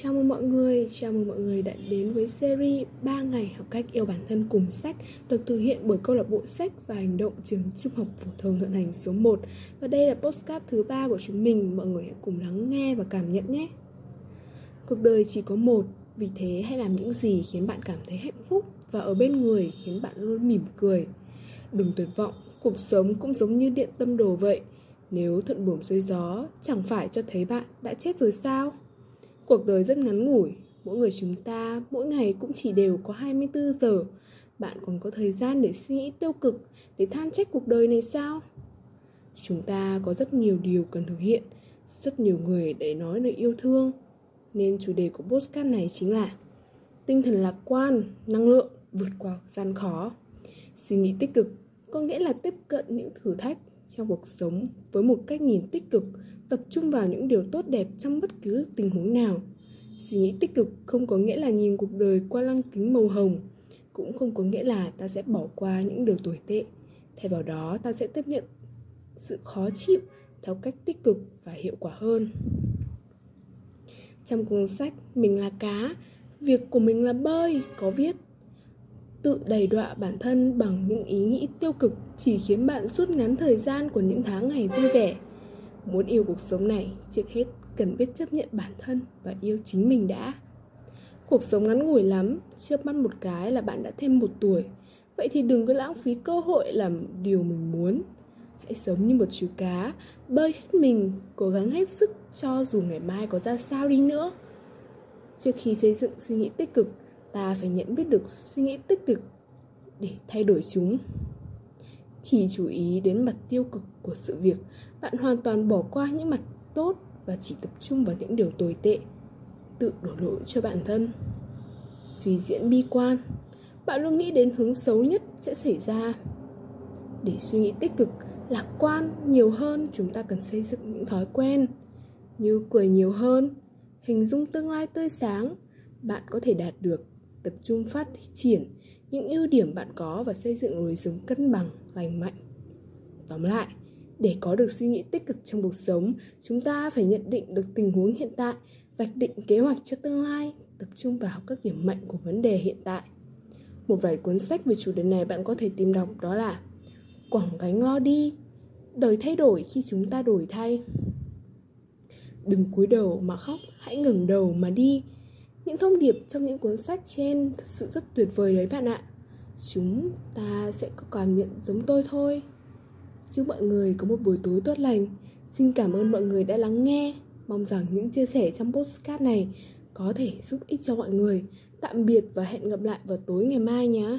Chào mừng mọi người, chào mừng mọi người đã đến với series 3 ngày học cách yêu bản thân cùng sách được thực hiện bởi câu lạc bộ sách và hành động trường trung học phổ thông Thuận Thành số 1 và đây là postcard thứ ba của chúng mình, mọi người hãy cùng lắng nghe và cảm nhận nhé. Cuộc đời chỉ có một, vì thế hãy làm những gì khiến bạn cảm thấy hạnh phúc và ở bên người khiến bạn luôn mỉm cười. Đừng tuyệt vọng, cuộc sống cũng giống như điện tâm đồ vậy. Nếu thuận buồm xuôi gió, chẳng phải cho thấy bạn đã chết rồi sao? Cuộc đời rất ngắn ngủi, mỗi người chúng ta mỗi ngày cũng chỉ đều có 24 giờ. Bạn còn có thời gian để suy nghĩ tiêu cực, để than trách cuộc đời này sao? Chúng ta có rất nhiều điều cần thực hiện, rất nhiều người để nói lời yêu thương. Nên chủ đề của postcard này chính là Tinh thần lạc quan, năng lượng, vượt qua gian khó. Suy nghĩ tích cực có nghĩa là tiếp cận những thử thách trong cuộc sống với một cách nhìn tích cực, tập trung vào những điều tốt đẹp trong bất cứ tình huống nào. Suy nghĩ tích cực không có nghĩa là nhìn cuộc đời qua lăng kính màu hồng, cũng không có nghĩa là ta sẽ bỏ qua những điều tồi tệ. Thay vào đó, ta sẽ tiếp nhận sự khó chịu theo cách tích cực và hiệu quả hơn. Trong cuốn sách mình là cá, việc của mình là bơi có viết tự đầy đọa bản thân bằng những ý nghĩ tiêu cực chỉ khiến bạn rút ngắn thời gian của những tháng ngày vui vẻ. Muốn yêu cuộc sống này, trước hết cần biết chấp nhận bản thân và yêu chính mình đã. Cuộc sống ngắn ngủi lắm, chớp mắt một cái là bạn đã thêm một tuổi. Vậy thì đừng có lãng phí cơ hội làm điều mình muốn. Hãy sống như một chú cá, bơi hết mình, cố gắng hết sức cho dù ngày mai có ra sao đi nữa. Trước khi xây dựng suy nghĩ tích cực ta phải nhận biết được suy nghĩ tích cực để thay đổi chúng. Chỉ chú ý đến mặt tiêu cực của sự việc, bạn hoàn toàn bỏ qua những mặt tốt và chỉ tập trung vào những điều tồi tệ, tự đổ lỗi cho bản thân. Suy diễn bi quan, bạn luôn nghĩ đến hướng xấu nhất sẽ xảy ra. Để suy nghĩ tích cực, lạc quan nhiều hơn chúng ta cần xây dựng những thói quen. Như cười nhiều hơn, hình dung tương lai tươi sáng, bạn có thể đạt được tập trung phát triển những ưu điểm bạn có và xây dựng lối sống cân bằng, lành mạnh. Tóm lại, để có được suy nghĩ tích cực trong cuộc sống, chúng ta phải nhận định được tình huống hiện tại, vạch định kế hoạch cho tương lai, tập trung vào các điểm mạnh của vấn đề hiện tại. Một vài cuốn sách về chủ đề này bạn có thể tìm đọc, đó là quảng gánh lo đi, đời thay đổi khi chúng ta đổi thay. Đừng cúi đầu mà khóc, hãy ngẩng đầu mà đi những thông điệp trong những cuốn sách trên thật sự rất tuyệt vời đấy bạn ạ. Chúng ta sẽ có cảm nhận giống tôi thôi. Chúc mọi người có một buổi tối tốt lành. Xin cảm ơn mọi người đã lắng nghe. Mong rằng những chia sẻ trong postcard này có thể giúp ích cho mọi người. Tạm biệt và hẹn gặp lại vào tối ngày mai nhé.